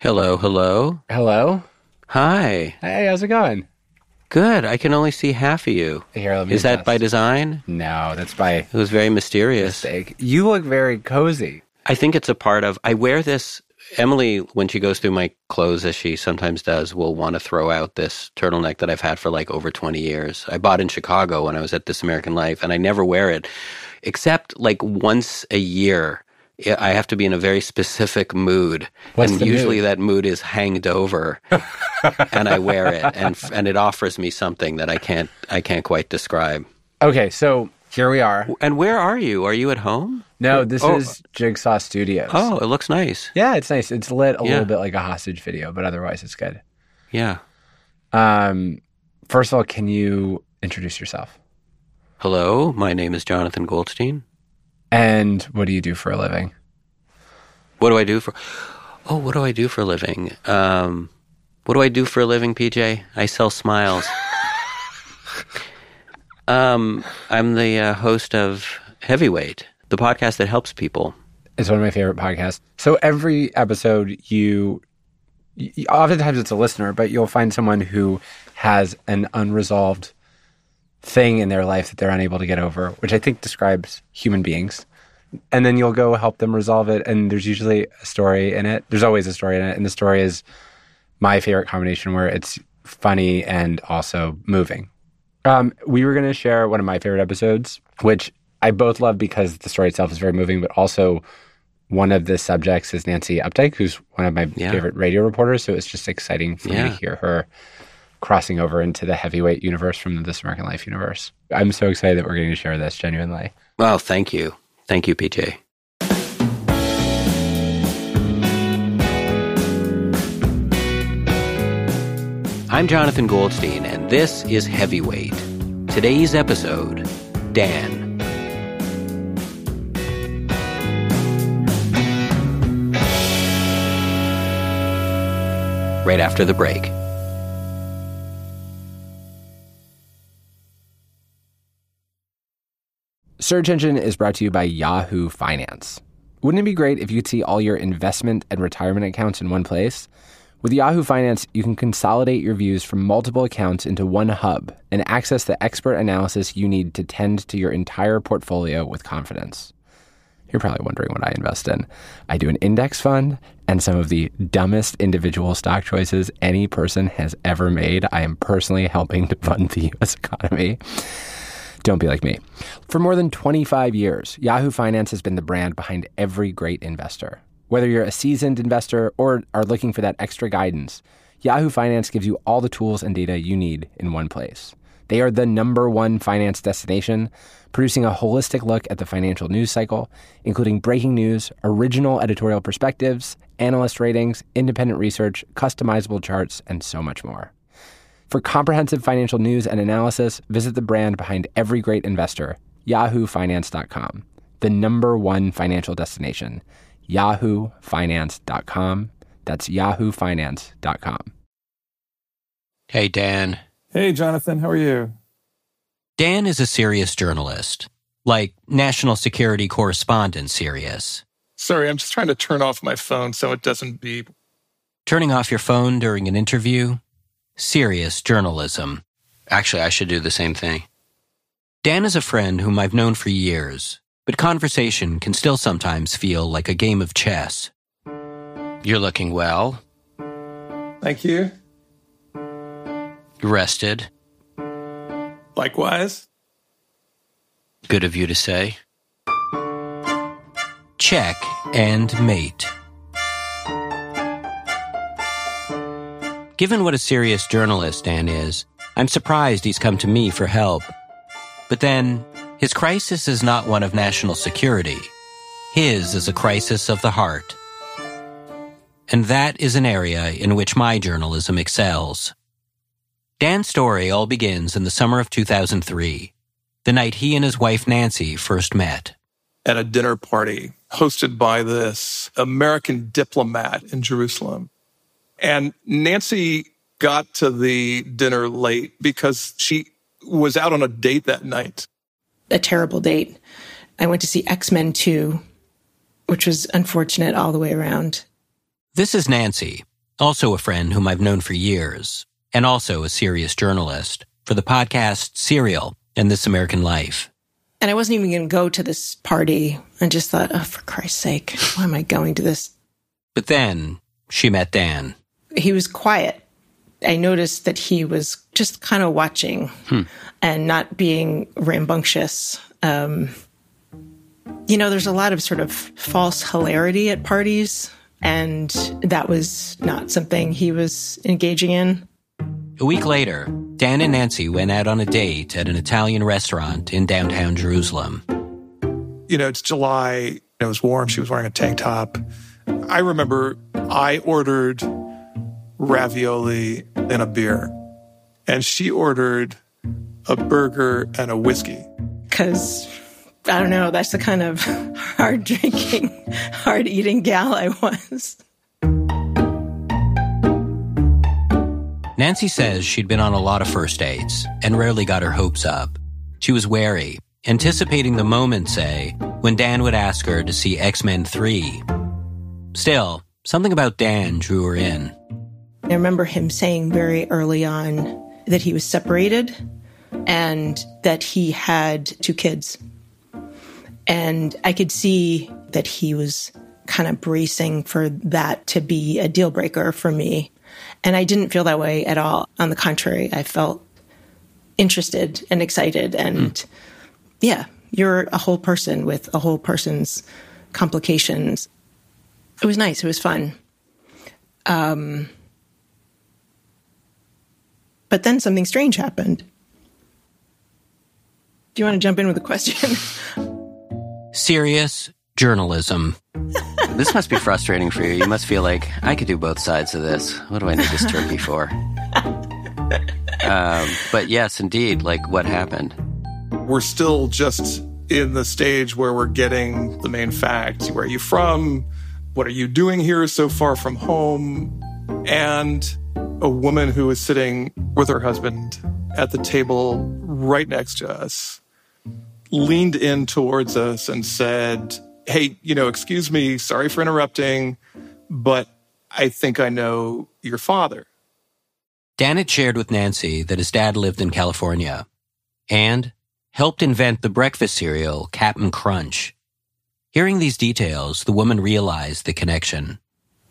Hello, hello. Hello. Hi. Hey, how's it going? Good. I can only see half of you. Here, let me Is that adjust. by design? No, that's by It was very mysterious. mistake. You look very cozy. I think it's a part of. I wear this. Emily, when she goes through my clothes, as she sometimes does, will want to throw out this turtleneck that I've had for like over 20 years. I bought in Chicago when I was at This American Life, and I never wear it except like once a year. I have to be in a very specific mood, What's and usually mood? that mood is hanged over, and I wear it, and and it offers me something that I can't I can't quite describe. Okay, so here we are. And where are you? Are you at home? No, this Oh. is Jigsaw Studios. Oh, it looks nice. Yeah, it's nice. It's lit a Yeah. little bit like a hostage video, but otherwise it's good. Yeah. Um, first of all, can you introduce yourself? Hello, my name is Jonathan Goldstein. And what do you do for a living? What do I do for? Oh, what do I do for a living? Um, what do I do for a living, PJ? I sell smiles. um, I'm the uh, host of Heavyweight, the podcast that helps people. It's one of my favorite podcasts. So every episode, you, y oftentimes it's a listener, but you'll find someone who has an unresolved thing in their life that they're unable to get over, which I think describes human beings. And then you'll go help them resolve it. And there's usually a story in it. There's always a story in it. And the story is my favorite combination where it's funny and also moving. Um, we were going to share one of my favorite episodes, which I both love because the story itself is very moving, but also one of the subjects is Nancy Updike, who's one of my Yeah. favorite radio reporters. So it's just exciting for me to hear her crossing over into the heavyweight universe from the This American Life universe. I'm so excited that we're getting to share this genuinely. Well, thank you. Thank you, PJ. I'm Jonathan Goldstein, and this is Heavyweight. Today's episode Dan. Right after the break. Search Engine is brought to you by Yahoo Finance. Wouldn't it be great if you could see all your investment and retirement accounts in one place? With Yahoo Finance, you can consolidate your views from multiple accounts into one hub and access the expert analysis you need to tend to your entire portfolio with confidence. You're probably wondering what I invest in. I do an index fund and some of the dumbest individual stock choices any person has ever made. I am personally helping to fund the US economy. Don't be like me. For more than 25 years, Yahoo Finance has been the brand behind every great investor. Whether you're a seasoned investor or are looking for that extra guidance, Yahoo Finance gives you all the tools and data you need in one place. They are the number one finance destination, producing a holistic look at the financial news cycle, including breaking news, original editorial perspectives, analyst ratings, independent research, customizable charts, and so much more. For comprehensive financial news and analysis, visit the brand behind every great investor, yahoofinance.com, the number one financial destination, yahoofinance.com. That's yahoofinance.com. Hey, Dan. Hey, Jonathan, how are you? Dan is a serious journalist, like national security correspondent serious. Sorry, I'm just trying to turn off my phone so it doesn't beep. Turning off your phone during an interview? Serious journalism. Actually, I should do the same thing. Dan is a friend whom I've known for years, but conversation can still sometimes feel like a game of chess. You're looking well, Thank you. rested, Likewise. good of you to say. Check and mate. Given what a serious journalist Dan is, I'm surprised he's come to me for help. But then, his crisis is not one of national security. His is a crisis of the heart. And that is an area in which my journalism excels. Dan's story all begins in the summer of 2003, the night he and his wife Nancy first met. At a dinner party hosted by this American diplomat in Jerusalem. And Nancy got to the dinner late because she was out on a date that night. a terrible date. I went to see X Men 2, which was unfortunate all the way around. This is Nancy, also a friend whom I've known for years, and also a serious journalist for the podcast Serial and This American Life. And I wasn't even going to go to this party. I just thought, oh, for Christ's sake, why am I going to this? But then she met Dan. He was quiet. I noticed that he was just kind of watching hmm. and not being rambunctious. Um, you know, there's a lot of sort of false hilarity at parties, and that was not something he was engaging in. A week later, Dan and Nancy went out on a date at an Italian restaurant in downtown Jerusalem. You know, it's July. It was warm. She was wearing a tank top. I remember I ordered ravioli and a beer, and she ordered a burger and a whiskey. Because, I don't know, that's the kind of hard drinking, hard eating gal I was. Nancy says she'd been on a lot of first dates and rarely got her hopes up. She was wary, anticipating the moment, say, when Dan would ask her to see X Men 3. Still, something about Dan drew her in. I remember him saying very early on that he was separated and that he had two kids. And I could see that he was kind of bracing for that to be a deal breaker for me. And I didn't feel that way at all. On the contrary, I felt interested and excited. And mm. yeah, you're a whole person with a whole person's complications. It was nice. It was fun. Um, but then something strange happened. Do you want to jump in with a question? Serious journalism. this must be frustrating for you. You must feel like I could do both sides of this. What do I need this turkey for? um, but yes, indeed, like what happened? We're still just in the stage where we're getting the main facts. Where are you from? What are you doing here so far from home? And a woman who was sitting with her husband at the table right next to us leaned in towards us and said, Hey, you know, excuse me, sorry for interrupting, but I think I know your father. Dan had shared with Nancy that his dad lived in California and helped invent the breakfast cereal Cap'n Crunch. Hearing these details, the woman realized the connection.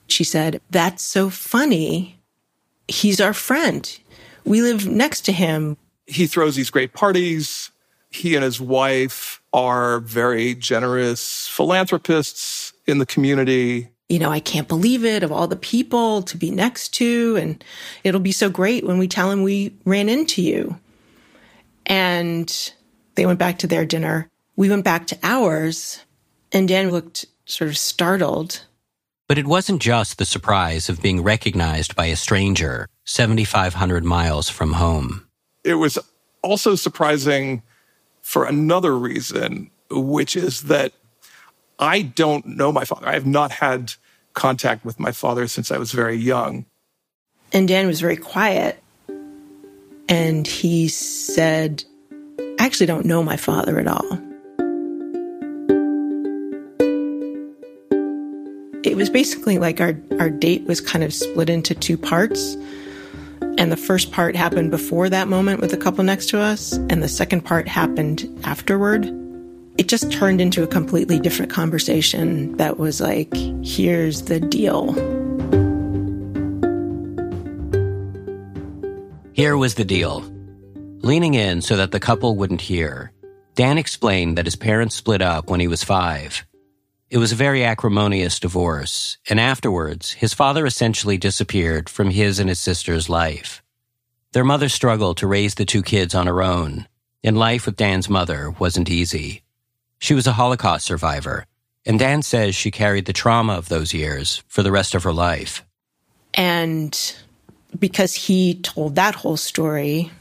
She said, That's so funny he's our friend. We live next to him. He throws these great parties. He and his wife are very generous philanthropists in the community. You know, I can't believe it of all the people to be next to. And it'll be so great when we tell him we ran into you. And they went back to their dinner. We went back to ours. And Dan looked sort of startled but it wasn't just the surprise of being recognized by a stranger 7,500 miles from home. It was also surprising for another reason, which is that I don't know my father. I have not had contact with my father since I was very young. And Dan was very quiet. And he said, I actually don't know my father at all. It was basically like our, our date was kind of split into two parts. And the first part happened before that moment with the couple next to us, and the second part happened afterward. It just turned into a completely different conversation that was like, here's the deal. Here was the deal. Leaning in so that the couple wouldn't hear, Dan explained that his parents split up when he was five it was a very acrimonious divorce, and afterwards, his father essentially disappeared from his and his sister's life. Their mother struggled to raise the two kids on her own, and life with Dan's mother wasn't easy. She was a Holocaust survivor, and Dan says she carried the trauma of those years for the rest of her life. And because he told that whole story,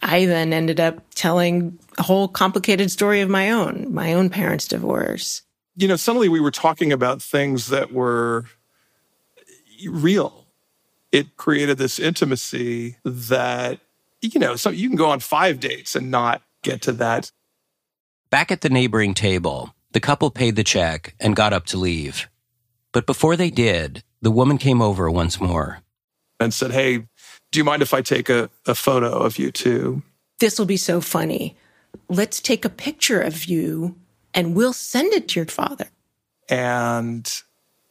I then ended up telling a whole complicated story of my own, my own parents' divorce you know, suddenly we were talking about things that were real. It created this intimacy that, you know, so you can go on five dates and not get to that. Back at the neighboring table, the couple paid the check and got up to leave. But before they did, the woman came over once more. And said, Hey, do you mind if I take a, a photo of you too? This will be so funny. Let's take a picture of you and we'll send it to your father. And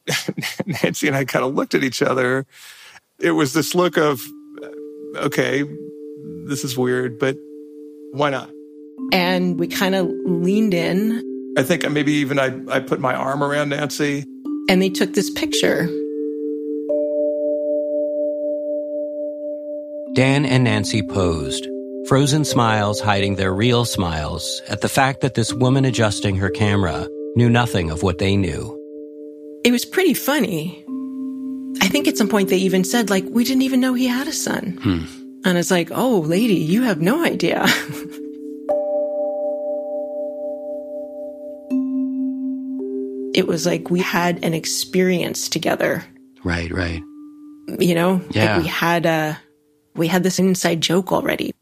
Nancy and I kind of looked at each other. It was this look of, okay, this is weird, but why not? And we kind of leaned in. I think maybe even I, I put my arm around Nancy. And they took this picture. Dan and Nancy posed, frozen smiles hiding their real smiles at the fact that this woman adjusting her camera knew nothing of what they knew. It was pretty funny. I think at some point they even said, like, we didn't even know he had a son. Hmm. And it's like, oh, lady, you have no idea. it was like we had an experience together. Right, right. You know, Yeah. like we had a, we had this inside joke already.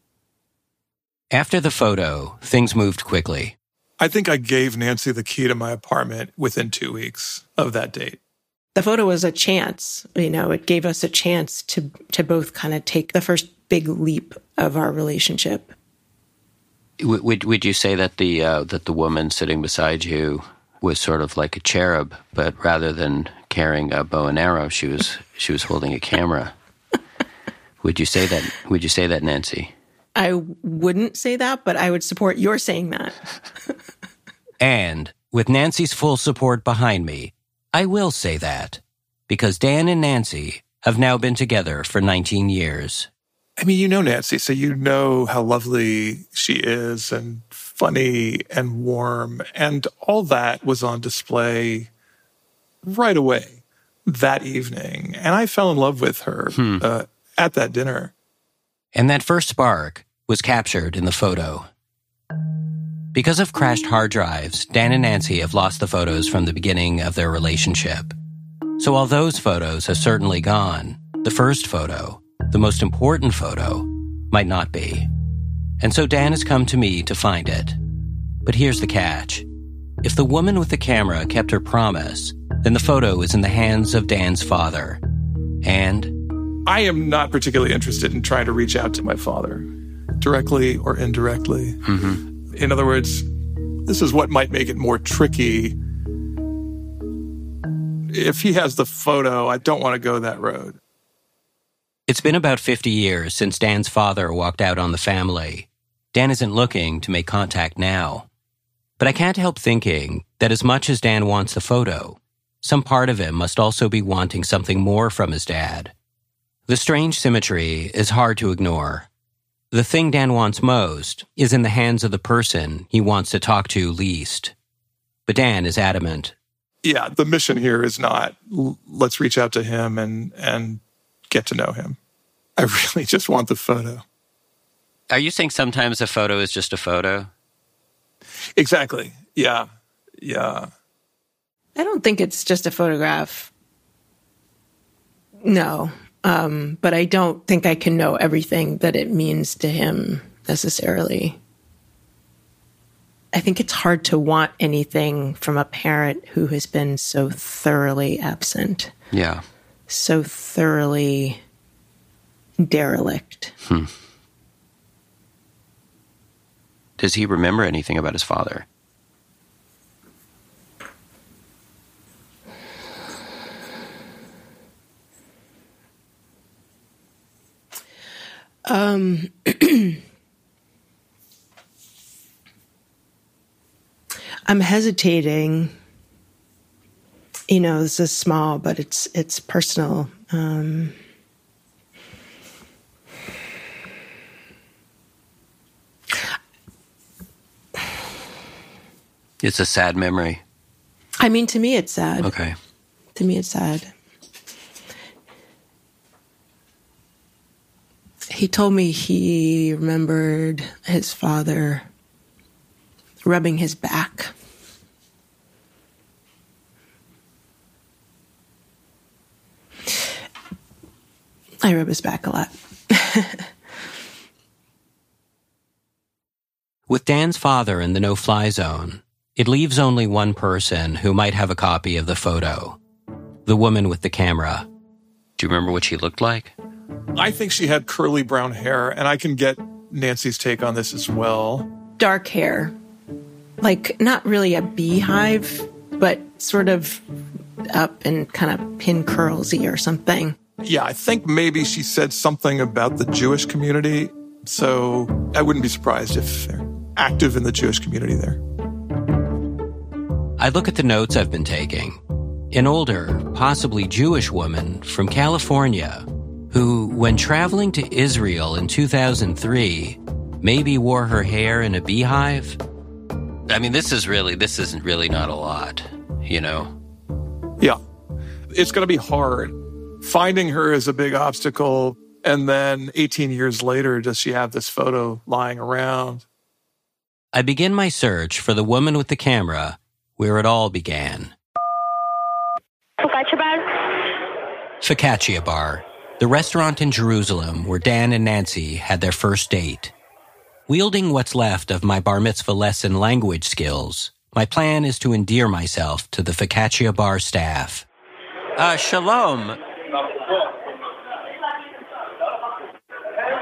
After the photo, things moved quickly. I think I gave Nancy the key to my apartment within two weeks of that date. The photo was a chance, you know, it gave us a chance to, to both kind of take the first big leap of our relationship. W- would would you say that the uh, that the woman sitting beside you was sort of like a cherub, but rather than carrying a bow and arrow, she was she was holding a camera? would you say that? Would you say that, Nancy? I wouldn't say that, but I would support your saying that. And with Nancy's full support behind me, I will say that. Because Dan and Nancy have now been together for 19 years. I mean, you know Nancy, so you know how lovely she is and funny and warm. And all that was on display right away that evening. And I fell in love with her uh, at that dinner. And that first spark was captured in the photo. Because of crashed hard drives, Dan and Nancy have lost the photos from the beginning of their relationship. So while those photos have certainly gone, the first photo, the most important photo, might not be. And so Dan has come to me to find it. But here's the catch. If the woman with the camera kept her promise, then the photo is in the hands of Dan's father. And I am not particularly interested in trying to reach out to my father, directly or indirectly. Mm-hmm. In other words, this is what might make it more tricky. If he has the photo, I don't want to go that road. It's been about 50 years since Dan's father walked out on the family. Dan isn't looking to make contact now. But I can't help thinking that as much as Dan wants the photo, some part of him must also be wanting something more from his dad. The strange symmetry is hard to ignore. The thing Dan wants most is in the hands of the person he wants to talk to least. But Dan is adamant. Yeah, the mission here is not let's reach out to him and and get to know him. I really just want the photo. Are you saying sometimes a photo is just a photo? Exactly. Yeah. Yeah. I don't think it's just a photograph. No. Um, but I don't think I can know everything that it means to him necessarily. I think it's hard to want anything from a parent who has been so thoroughly absent, Yeah. so thoroughly derelict. Does he remember anything about his father? I'm hesitating. You know, this is small, but it's it's personal. Um, It's a sad memory. I mean, to me, it's sad. Okay. To me, it's sad. He told me he remembered his father rubbing his back. I rub his back a lot. With Dan's father in the no fly zone, it leaves only one person who might have a copy of the photo. the woman with the camera. Do you remember what she looked like? I think she had curly brown hair, and I can get Nancy's take on this as well. Dark hair. Like, not really a beehive, but sort of up and kind of pin curlsy or something. Yeah, I think maybe she said something about the Jewish community. So I wouldn't be surprised if they're active in the Jewish community there. I look at the notes I've been taking. An older, possibly Jewish woman from California who, when traveling to Israel in 2003, maybe wore her hair in a beehive. I mean, this is really, this isn't really not a lot, you know? Yeah. It's going to be hard. Finding her is a big obstacle. And then 18 years later, does she have this photo lying around? I begin my search for the woman with the camera where it all began. Focaccia bar? Focaccia Bar, the restaurant in Jerusalem where Dan and Nancy had their first date. Wielding what's left of my bar mitzvah lesson language skills, my plan is to endear myself to the Focaccia Bar staff. Uh, shalom.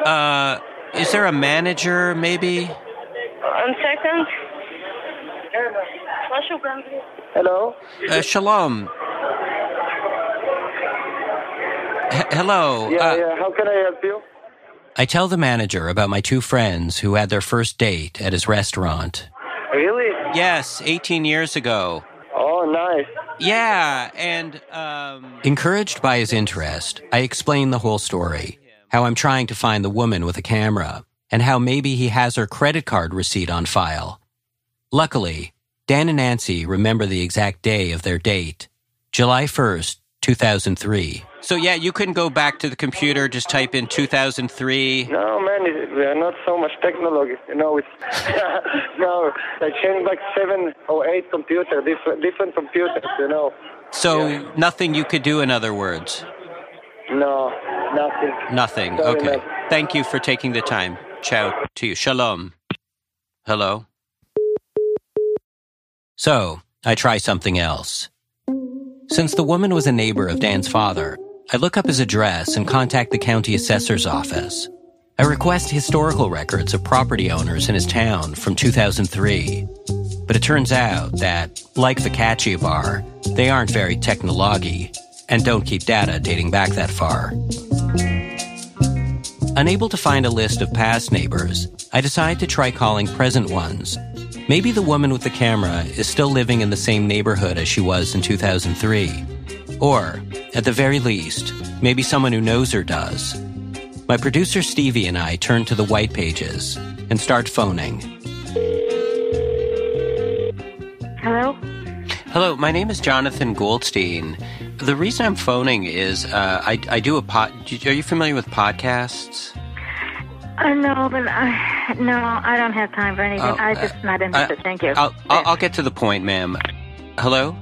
Uh, is there a manager, maybe? One second. Hello? Uh, shalom. H- hello. Yeah, uh, yeah. How can I help you? I tell the manager about my two friends who had their first date at his restaurant. Really? Yes, 18 years ago. Oh, nice. Yeah, and um encouraged by his interest, I explain the whole story. How I'm trying to find the woman with a camera and how maybe he has her credit card receipt on file. Luckily, Dan and Nancy remember the exact day of their date. July 1st, 2003. So yeah, you couldn't go back to the computer, just type in 2003. No, man, we are not so much technology. You know, it's no. I changed like seven or eight computers, different different computers. You know. So nothing you could do in other words. No, nothing. Nothing. Sorry, Okay. man. Thank you for taking the time. Ciao to you. Shalom. Hello. So, I try something else. Since the woman was a neighbor of Dan's father, I look up his address and contact the county assessor's office. I request historical records of property owners in his town from 2003. But it turns out that, like the Focaccia Bar, they aren't very technology and don't keep data dating back that far. Unable to find a list of past neighbors, I decide to try calling present ones. Maybe the woman with the camera is still living in the same neighborhood as she was in 2003. Or, at the very least, maybe someone who knows her does. My producer Stevie and I turn to the white pages and start phoning. Hello? Hello, my name is Jonathan Goldstein. The reason I'm phoning is uh, I, I do a pod. Are you familiar with podcasts? Uh, no, but I, no, I don't have time for anything. Oh, I'm just not interested. I- Thank you. I'll, I'll, I'll get to the point, ma'am. Hello?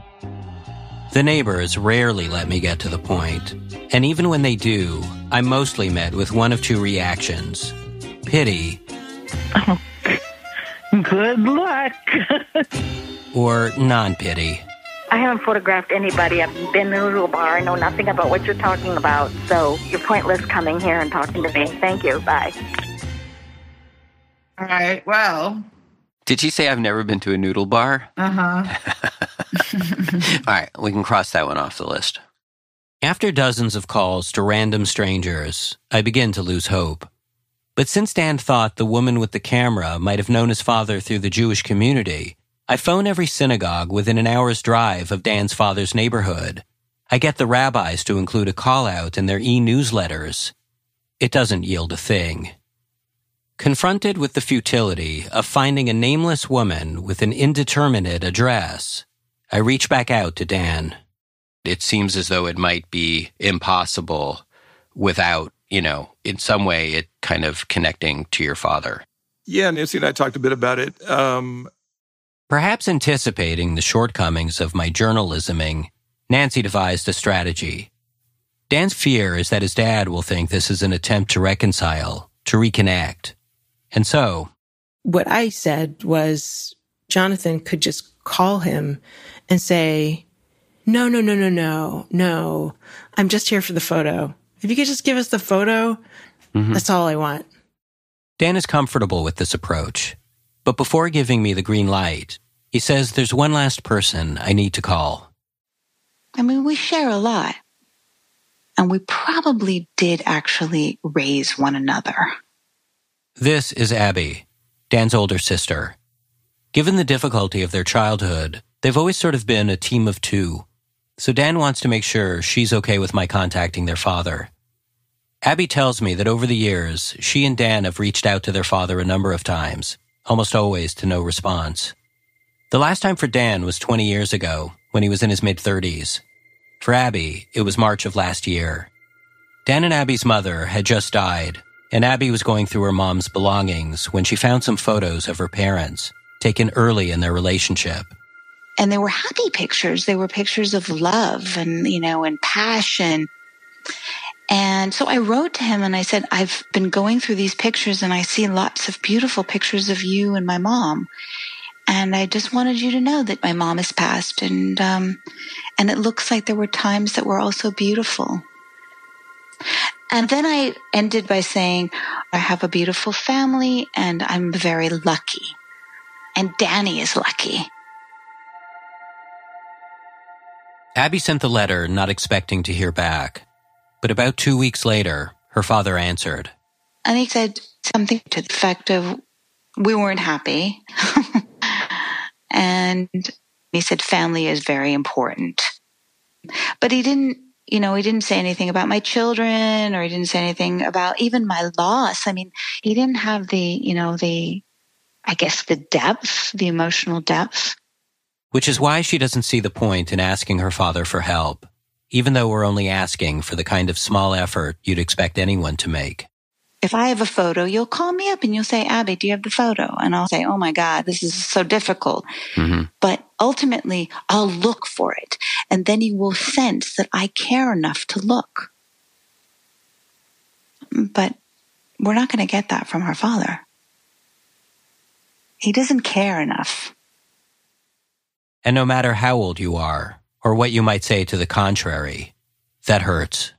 The neighbors rarely let me get to the point, and even when they do, I'm mostly met with one of two reactions pity Good luck. or non pity. I haven't photographed anybody. I've been to a little bar. I know nothing about what you're talking about. So you're pointless coming here and talking to me. Thank you. Bye. All right. Well, Did she say I've never been to a noodle bar? uh huh. All right, we can cross that one off the list. After dozens of calls to random strangers, I begin to lose hope. But since Dan thought the woman with the camera might have known his father through the Jewish community, I phone every synagogue within an hour's drive of Dan's father's neighborhood. I get the rabbis to include a call out in their e newsletters. It doesn't yield a thing. Confronted with the futility of finding a nameless woman with an indeterminate address, I reach back out to Dan. It seems as though it might be impossible without, you know, in some way it kind of connecting to your father. Yeah, Nancy and I talked a bit about it. Um, Perhaps anticipating the shortcomings of my journalisming, Nancy devised a strategy. Dan's fear is that his dad will think this is an attempt to reconcile, to reconnect. And so, What I said was Jonathan could just call him and say, no, no, no, no, no, no. I'm just here for the photo. If you could just give us the photo, mm-hmm. that's all I want. Dan is comfortable with this approach. But before giving me the green light, he says there's one last person I need to call. I mean, we share a lot. And we probably did actually raise one another. This is Abby, Dan's older sister. Given the difficulty of their childhood, they've always sort of been a team of two. So Dan wants to make sure she's okay with my contacting their father. Abby tells me that over the years, she and Dan have reached out to their father a number of times, almost always to no response. The last time for Dan was 20 years ago, when he was in his mid 30s. For Abby, it was March of last year. Dan and Abby's mother had just died, and Abby was going through her mom's belongings when she found some photos of her parents, taken early in their relationship. And they were happy pictures. They were pictures of love and, you know, and passion. And so I wrote to him and I said, I've been going through these pictures and I see lots of beautiful pictures of you and my mom. And I just wanted you to know that my mom has passed and, um, and it looks like there were times that were also beautiful. And then I ended by saying, I have a beautiful family and I'm very lucky. And Danny is lucky. Abby sent the letter not expecting to hear back. But about two weeks later, her father answered. And he said something to the effect of, we weren't happy. and he said, family is very important. But he didn't, you know, he didn't say anything about my children or he didn't say anything about even my loss. I mean, he didn't have the, you know, the, I guess the depth, the emotional depth. Which is why she doesn't see the point in asking her father for help, even though we're only asking for the kind of small effort you'd expect anyone to make. If I have a photo, you'll call me up and you'll say, Abby, do you have the photo? And I'll say, oh my God, this is so difficult. Mm-hmm. But ultimately, I'll look for it. And then he will sense that I care enough to look. But we're not going to get that from our father. He doesn't care enough. And no matter how old you are, or what you might say to the contrary, that hurts.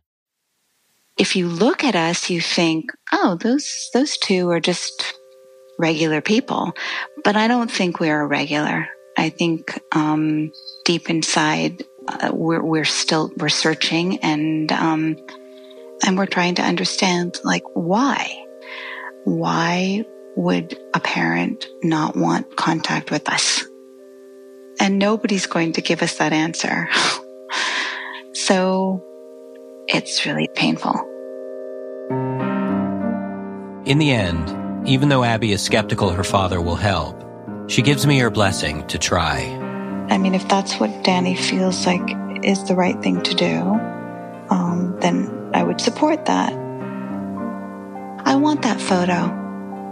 if you look at us, you think, oh, those, those two are just regular people. But I don't think we are regular. I think, um, deep inside, uh, we're, we're still, we're searching and, um, and we're trying to understand, like, why? Why would a parent not want contact with us? And nobody's going to give us that answer. so it's really painful. In the end, even though Abby is skeptical her father will help, she gives me her blessing to try. I mean, if that's what Danny feels like is the right thing to do, um, then I would support that. I want that photo.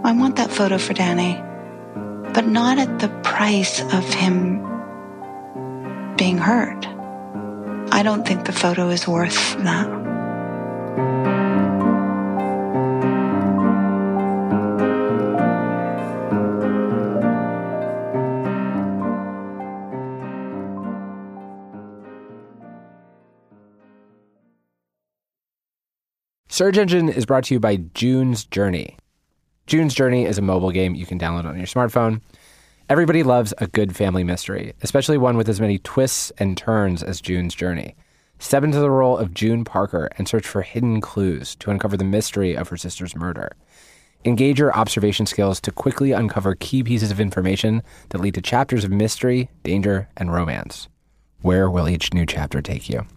I want that photo for Danny, but not at the price of him being hurt. I don't think the photo is worth that. Search Engine is brought to you by June's Journey. June's Journey is a mobile game you can download on your smartphone. Everybody loves a good family mystery, especially one with as many twists and turns as June's Journey. Step into the role of June Parker and search for hidden clues to uncover the mystery of her sister's murder. Engage your observation skills to quickly uncover key pieces of information that lead to chapters of mystery, danger, and romance. Where will each new chapter take you?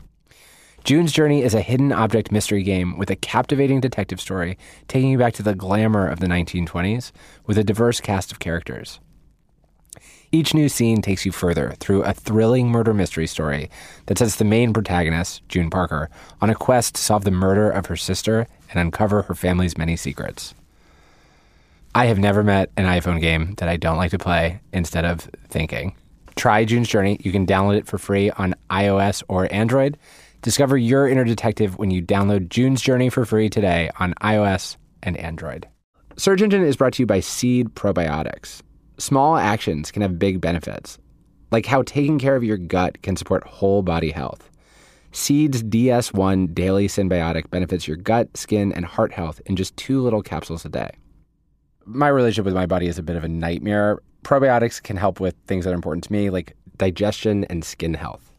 June's Journey is a hidden object mystery game with a captivating detective story taking you back to the glamour of the 1920s with a diverse cast of characters. Each new scene takes you further through a thrilling murder mystery story that sets the main protagonist, June Parker, on a quest to solve the murder of her sister and uncover her family's many secrets. I have never met an iPhone game that I don't like to play instead of thinking. Try June's Journey. You can download it for free on iOS or Android. Discover your inner detective when you download June's Journey for free today on iOS and Android. Search Engine is brought to you by Seed Probiotics. Small actions can have big benefits. like how taking care of your gut can support whole body health. Seed's DS1 Daily Synbiotic benefits your gut, skin, and heart health in just two little capsules a day. My relationship with my body is a bit of a nightmare. Probiotics can help with things that are important to me, like digestion and skin health.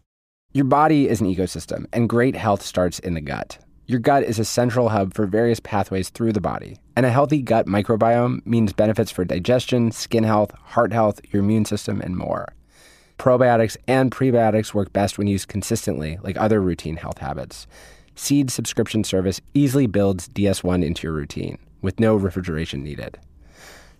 Your body is an ecosystem, and great health starts in the gut. Your gut is a central hub for various pathways through the body, and a healthy gut microbiome means benefits for digestion, skin health, heart health, your immune system, and more. Probiotics and prebiotics work best when used consistently, like other routine health habits. Seed subscription service easily builds DS1 into your routine with no refrigeration needed.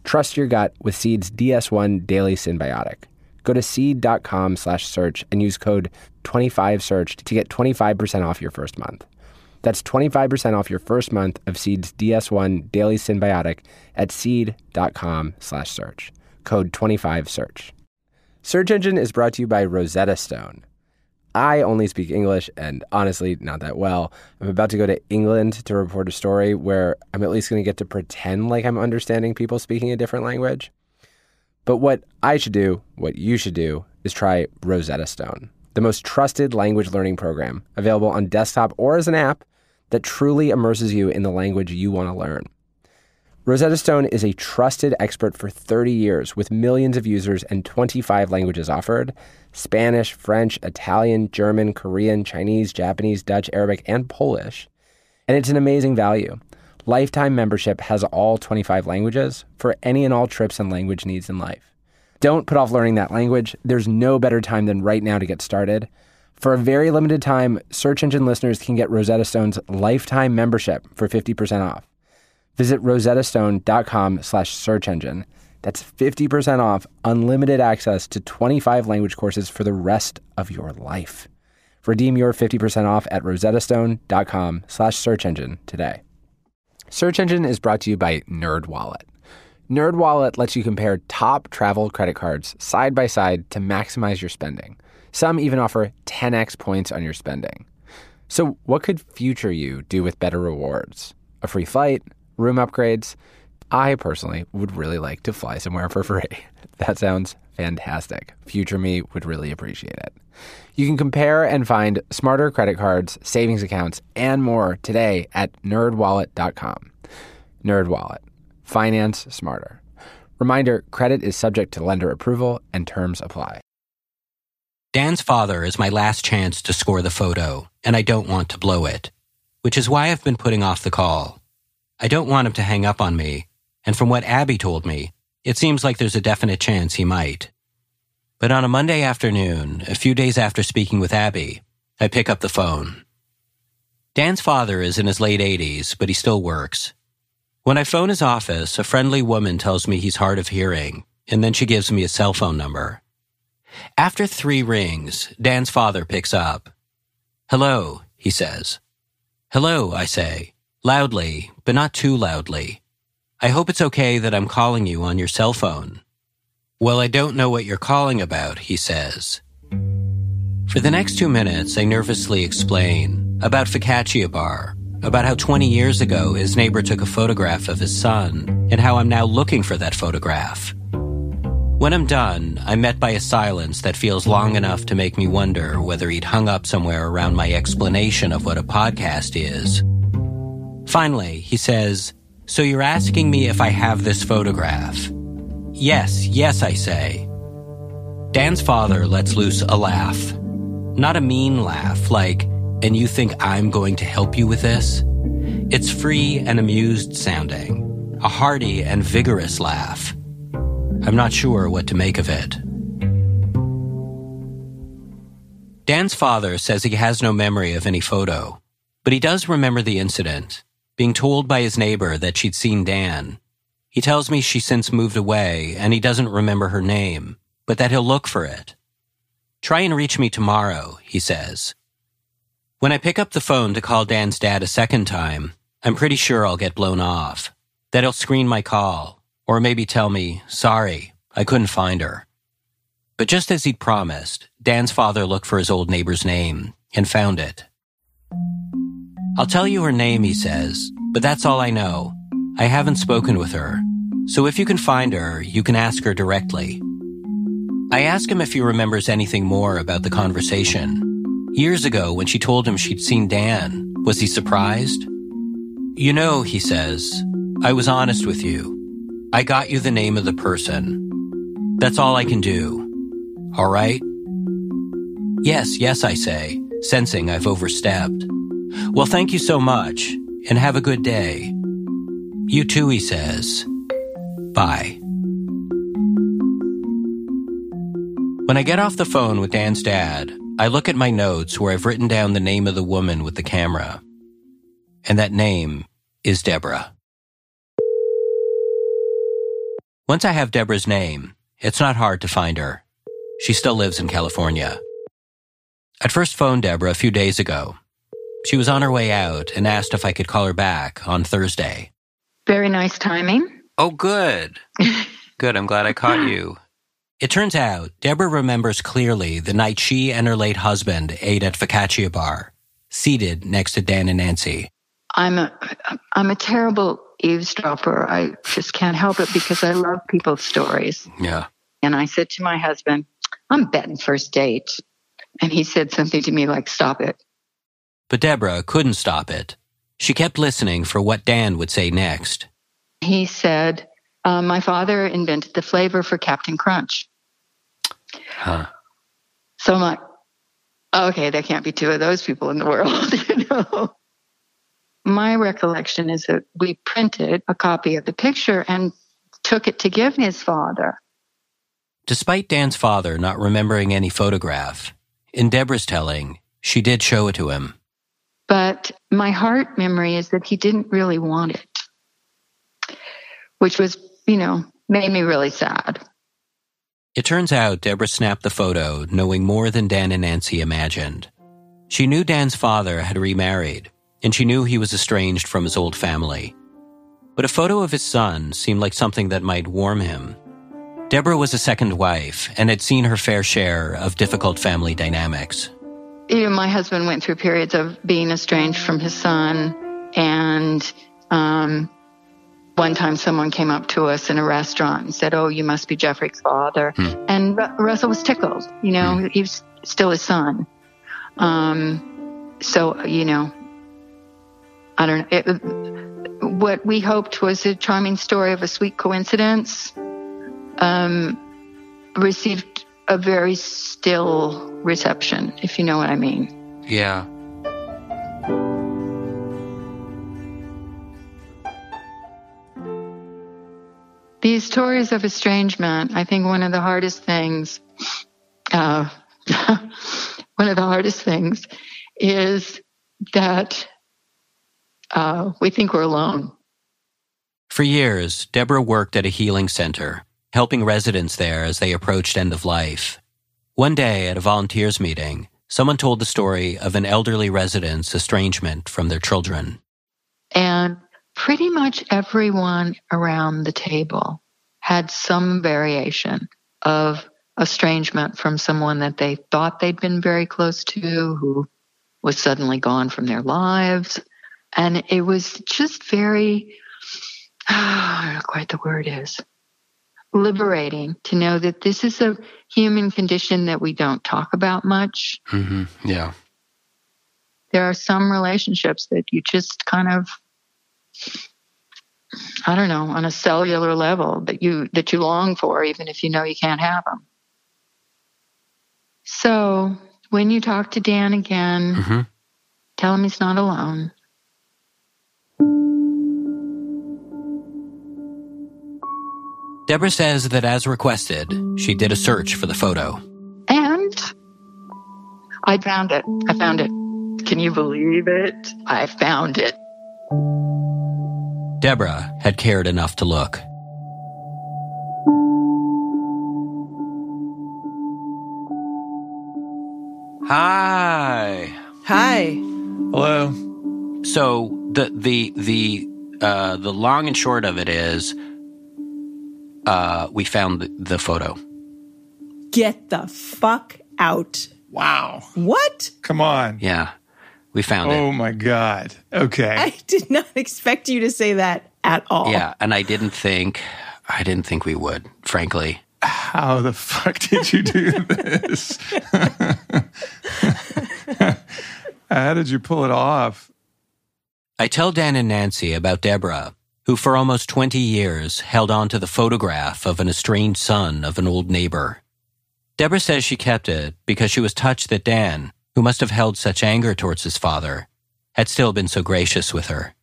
Trust your gut with Seed's DS1 Daily Synbiotic. Go to seed.com slash search and use code 25search to get 25% off your first month. That's 25% off your first month of Seed's DS1 Daily Synbiotic at seed.com slash search. Code 25search. Search Engine is brought to you by Rosetta Stone. I only speak English and honestly, not that well. I'm about to go to England to report a story where I'm at least going to get to pretend like I'm understanding people speaking a different language. But what I should do, what you should do, is try Rosetta Stone, the most trusted language learning program available on desktop or as an app that truly immerses you in the language you want to learn. Rosetta Stone is a trusted expert for 30 years with millions of users and 25 languages offered Spanish, French, Italian, German, Korean, Chinese, Japanese, Dutch, Arabic, and Polish. And it's an amazing value. Lifetime membership has all 25 languages for any and all trips and language needs in life. Don't put off learning that language. There's no better time than right now to get started. For a very limited time, search engine listeners can get Rosetta Stone's lifetime membership for 50% off. Visit rosettastone.com slash search engine. That's 50% off unlimited access to 25 language courses for the rest of your life. Redeem your 50% off at rosettastone.com slash search engine today. Search Engine is brought to you by NerdWallet. NerdWallet lets you compare top travel credit cards side by side to maximize your spending. Some even offer 10x points on your spending. So, what could future you do with better rewards? A free flight? Room upgrades? I personally would really like to fly somewhere for free. That sounds fantastic. Future me would really appreciate it. You can compare and find smarter credit cards, savings accounts, and more today at nerdwallet.com. Nerdwallet. Finance smarter. Reminder, credit is subject to lender approval and terms apply. Dan's father is my last chance to score the photo, and I don't want to blow it, which is why I've been putting off the call. I don't want him to hang up on me, and from what Abby told me, it seems like there's a definite chance he might. But on a Monday afternoon, a few days after speaking with Abby, I pick up the phone. Dan's father is in his late 80s, but he still works. When I phone his office, a friendly woman tells me he's hard of hearing, and then she gives me a cell phone number. After three rings, Dan's father picks up. Hello, he says. Hello, I say, loudly, but not too loudly. I hope it's okay that I'm calling you on your cell phone. Well, I don't know what you're calling about, he says. For the next two minutes, I nervously explain about Focaccia Bar, about how 20 years ago his neighbor took a photograph of his son, and how I'm now looking for that photograph. When I'm done, I'm met by a silence that feels long enough to make me wonder whether he'd hung up somewhere around my explanation of what a podcast is. Finally, he says, So you're asking me if I have this photograph? Yes, yes, I say. Dan's father lets loose a laugh. Not a mean laugh, like, and you think I'm going to help you with this? It's free and amused sounding, a hearty and vigorous laugh. I'm not sure what to make of it. Dan's father says he has no memory of any photo, but he does remember the incident, being told by his neighbor that she'd seen Dan. He tells me she since moved away and he doesn't remember her name, but that he'll look for it. Try and reach me tomorrow, he says. When I pick up the phone to call Dan's dad a second time, I'm pretty sure I'll get blown off, that he'll screen my call, or maybe tell me, sorry, I couldn't find her. But just as he'd promised, Dan's father looked for his old neighbor's name and found it. I'll tell you her name, he says, but that's all I know. I haven't spoken with her, so if you can find her, you can ask her directly. I ask him if he remembers anything more about the conversation. Years ago, when she told him she'd seen Dan, was he surprised? You know, he says, I was honest with you. I got you the name of the person. That's all I can do. All right? Yes, yes, I say, sensing I've overstepped. Well, thank you so much, and have a good day. You too, he says. Bye. When I get off the phone with Dan's dad, I look at my notes where I've written down the name of the woman with the camera. And that name is Deborah. Once I have Deborah's name, it's not hard to find her. She still lives in California. I'd first phoned Deborah a few days ago. She was on her way out and asked if I could call her back on Thursday. Very nice timing. Oh, good. good. I'm glad I caught you. It turns out Deborah remembers clearly the night she and her late husband ate at Focaccia Bar, seated next to Dan and Nancy. I'm a I'm a terrible eavesdropper. I just can't help it because I love people's stories. Yeah. And I said to my husband, I'm betting first date. And he said something to me like, stop it. But Deborah couldn't stop it. She kept listening for what Dan would say next. He said, uh, My father invented the flavor for Captain Crunch. Huh. So I'm like, oh, okay, there can't be two of those people in the world, you know. My recollection is that we printed a copy of the picture and took it to give his father. Despite Dan's father not remembering any photograph, in Deborah's telling, she did show it to him. But my heart memory is that he didn't really want it, which was, you know, made me really sad. It turns out Deborah snapped the photo knowing more than Dan and Nancy imagined. She knew Dan's father had remarried, and she knew he was estranged from his old family. But a photo of his son seemed like something that might warm him. Deborah was a second wife and had seen her fair share of difficult family dynamics. You know, my husband went through periods of being estranged from his son, and um, one time someone came up to us in a restaurant and said, Oh, you must be Jeffrey's father. Hmm. And Ru- Russell was tickled. You know, Hmm. he was still his son. Um, so, you know, I don't know. It, what we hoped was a charming story of a sweet coincidence um, received a very still reception, if you know what I mean. Yeah. These stories of estrangement, I think one of the hardest things, uh, one of the hardest things is that uh, we think we're alone. For years, Deborah worked at a healing center, helping residents there as they approached end of life. One day at a volunteers meeting, someone told the story of an elderly resident's estrangement from their children. And pretty much everyone around the table had some variation of estrangement from someone that they thought they'd been very close to who was suddenly gone from their lives. And it was just very, I don't know quite the word is, liberating to know that this is a human condition that we don't talk about much. Mm-hmm. Yeah. There are some relationships that you just kind of I don't know, on a cellular level that you that you long for, even if you know you can't have them. So when you talk to Dan again, Mm-hmm. tell him he's not alone. Deborah says that as requested, she did a search for the photo. And I found it. I found it. Can you believe it? I found it. Deborah had cared enough to look. Hi. Hi. Hello. So the the the uh, the long and short of it is, uh, we found the, the photo. Get the fuck out. Wow. What? Come on. Yeah, we found it. Oh my God. Okay. I did not expect you to say that at all. Yeah, and I didn't think I didn't think we would, frankly. how the fuck did you do this? how did you pull it off? I tell Dan and Nancy about Deborah, who for almost 20 years held on to the photograph of an estranged son of an old neighbor. Deborah says she kept it because she was touched that Dan, who must have held such anger towards his father, had still been so gracious with her.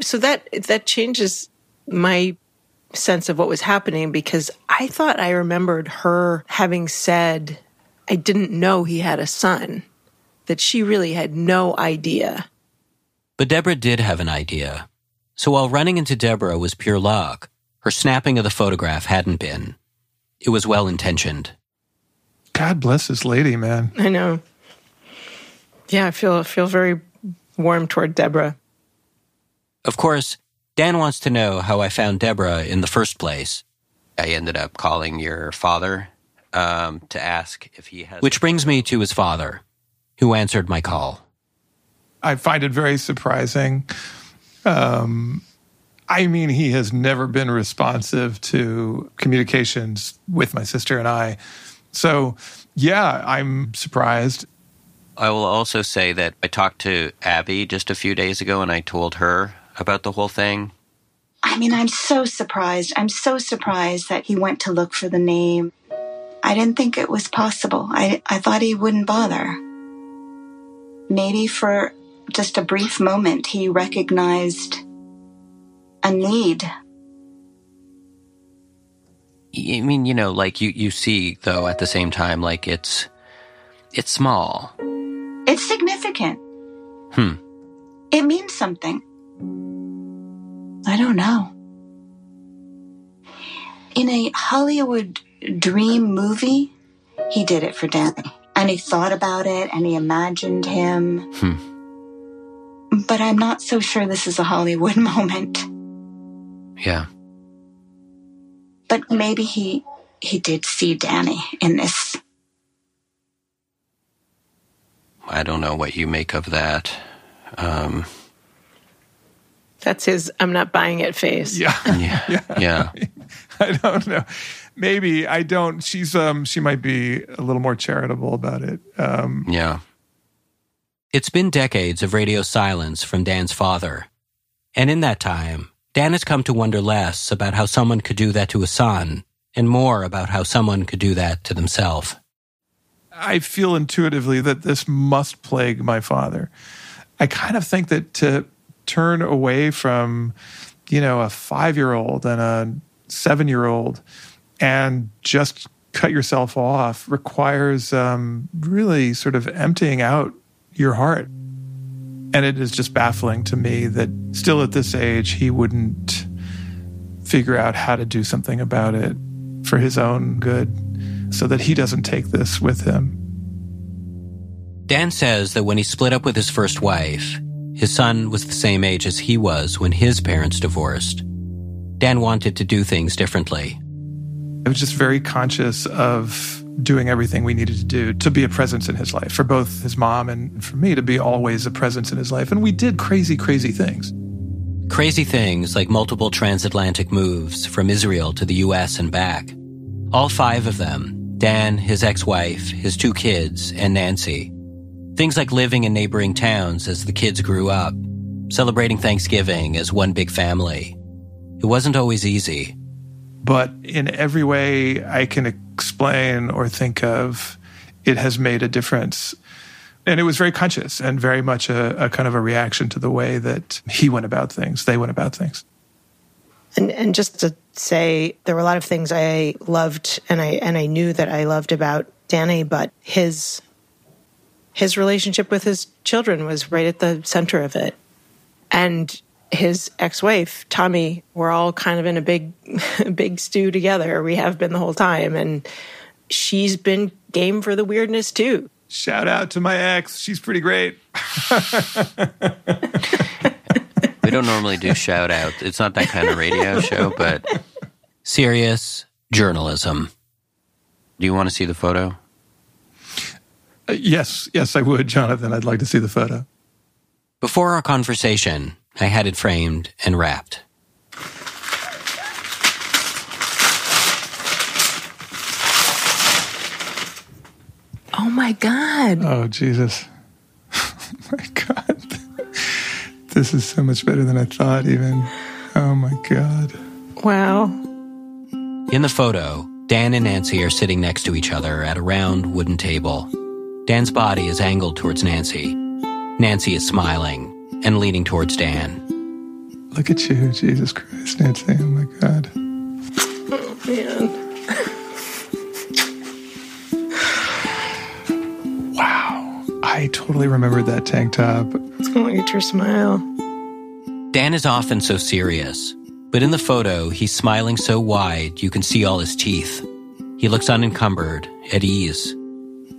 So that that changes my sense of what was happening because I thought I remembered her having said I didn't know he had a son, that she really had no idea. But Deborah did have an idea. So while running into Deborah was pure luck, her snapping of the photograph hadn't been. It was well intentioned. God bless this lady, man. I know. Yeah, I feel feel very warm toward Deborah. Of course, Dan wants to know how I found Deborah in the first place. I ended up calling your father um, to ask if he has. Which brings me to his father, who answered my call. I find it very surprising. Um, I mean, he has never been responsive to communications with my sister and I. So, yeah, I'm surprised. I will also say that I talked to Abby just a few days ago and I told her about the whole thing. I mean, I'm so surprised. I'm so surprised that he went to look for the name. I didn't think it was possible. I, I thought he wouldn't bother. Maybe for just a brief moment, he recognized a need. I mean, you know, like you, you see though at the same time, like it's, it's small. It's significant. Hmm. It means something. I don't know. In a Hollywood dream movie, he did it for Danny. And he thought about it and he imagined him. Hmm. But I'm not so sure this is a Hollywood moment. Yeah. But maybe he he did see Danny in this. I don't know what you make of that. Um, That's his I'm not buying it face. Yeah. yeah. yeah. I don't know. Maybe I don't. She's um she might be a little more charitable about it. Um Yeah. It's been decades of radio silence from Dan's father. And in that time, Dan has come to wonder less about how someone could do that to a son and more about how someone could do that to themselves. I feel intuitively that this must plague my father. I kind of think that to turn away from, you know, a five year old and a seven year old and just cut yourself off requires um, really sort of emptying out your heart. And it is just baffling to me that still at this age, he wouldn't figure out how to do something about it for his own good so that he doesn't take this with him. Dan says that when he split up with his first wife, his son was the same age as he was when his parents divorced. Dan wanted to do things differently. I was just very conscious of doing everything we needed to do to be a presence in his life, for both his mom and for me to be always a presence in his life. And we did crazy, crazy things. Crazy things like multiple transatlantic moves from Israel to the US and back. All five of them Dan, his ex wife, his two kids, and Nancy. Things like living in neighboring towns as the kids grew up, celebrating Thanksgiving as one big family. It wasn't always easy. But in every way I can explain or think of, it has made a difference. And it was very conscious and very much a, a kind of a reaction to the way that he went about things, they went about things. And and just to say there were a lot of things I loved and I and I knew that I loved about Danny, but his his relationship with his children was right at the center of it. And his ex-wife, Tommy, we're all kind of in a big big stew together. We have been the whole time and she's been game for the weirdness too. Shout out to my ex. She's pretty great. We don't normally do shout outs. It's not that kind of radio show, but serious journalism. Do you want to see the photo? Uh, yes, yes, I would, Jonathan. I'd like to see the photo. Before our conversation, I had it framed and wrapped. Oh my God. Oh, Jesus. oh my God. This is so much better than I thought, even. Oh, my God. Wow. In the photo, Dan and Nancy are sitting next to each other at a round wooden table. Dan's body is angled towards Nancy. Nancy is smiling and leaning towards Dan. Look at you, Jesus Christ, Nancy. Oh, my God. Oh, man. I totally remembered that tank top. It's going to get your smile. Dan is often so serious, but in the photo, he's smiling so wide you can see all his teeth. He looks unencumbered, at ease.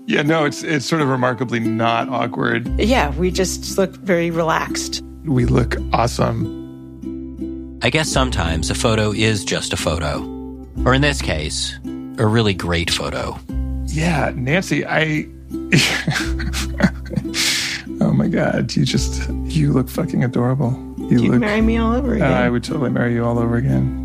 Yeah, no, it's it's sort of remarkably not awkward. Yeah, we just look very relaxed. We look awesome. I guess sometimes a photo is just a photo. Or in this case, a really great photo. Yeah, Nancy, I. oh my God, you just you look fucking adorable. You You'd look. marry me all over Uh, again. I would totally marry you all over again.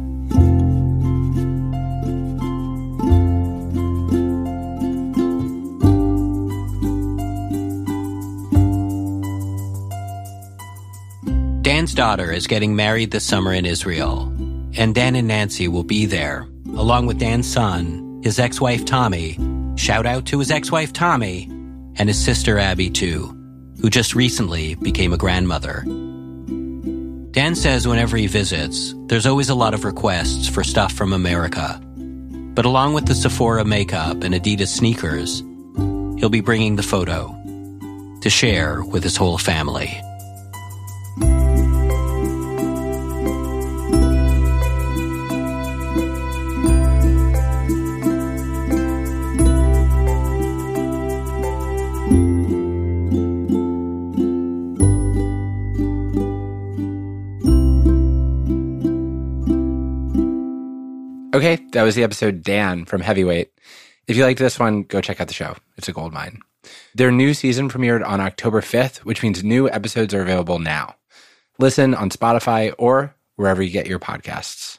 Dan's daughter is getting married this summer in Israel, and Dan and Nancy will be there, along with Dan's son, his ex wife Tommy. Shout out to his ex wife Tommy, and his sister Abby, too, who just recently became a grandmother. Dan says whenever he visits, there's always a lot of requests for stuff from America. But along with the Sephora makeup and Adidas sneakers, he'll be bringing the photo to share with his whole family. That was the episode Dan from Heavyweight. If you liked this one, go check out the show. It's a gold mine. Their new season premiered on October 5th, which means new episodes are available now. Listen on Spotify or wherever you get your podcasts.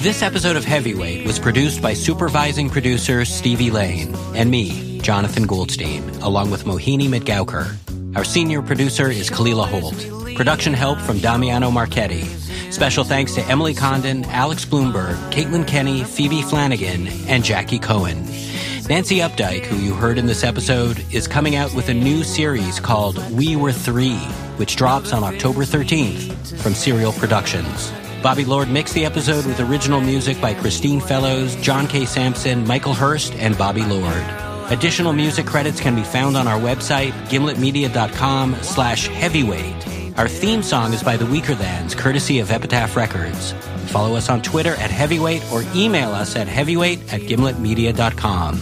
This episode of Heavyweight was produced by supervising producer Stevie Lane and me, Jonathan Goldstein, along with Mohini Madgavkar. Our senior producer is Kalila Holt. Production help from Damiano Marchetti. Special thanks to Emily Condon, Alex Blumberg, Caitlin Kenney, Phoebe Flanagan, and Jackie Cohen. Nancy Updike, who you heard in this episode, is coming out with a new series called We Were Three, which drops on October 13th from Serial Productions. Bobby Lord mixed the episode with original music by Christine Fellows, John K. Samson, Michael Hurst, and Bobby Lord. Additional music credits can be found on our website, gimletmedia.com slash heavyweight. Our theme song is by the Weakerthans, courtesy of Epitaph Records. Follow us on Twitter at heavyweight or email us at heavyweight at gimletmedia.com.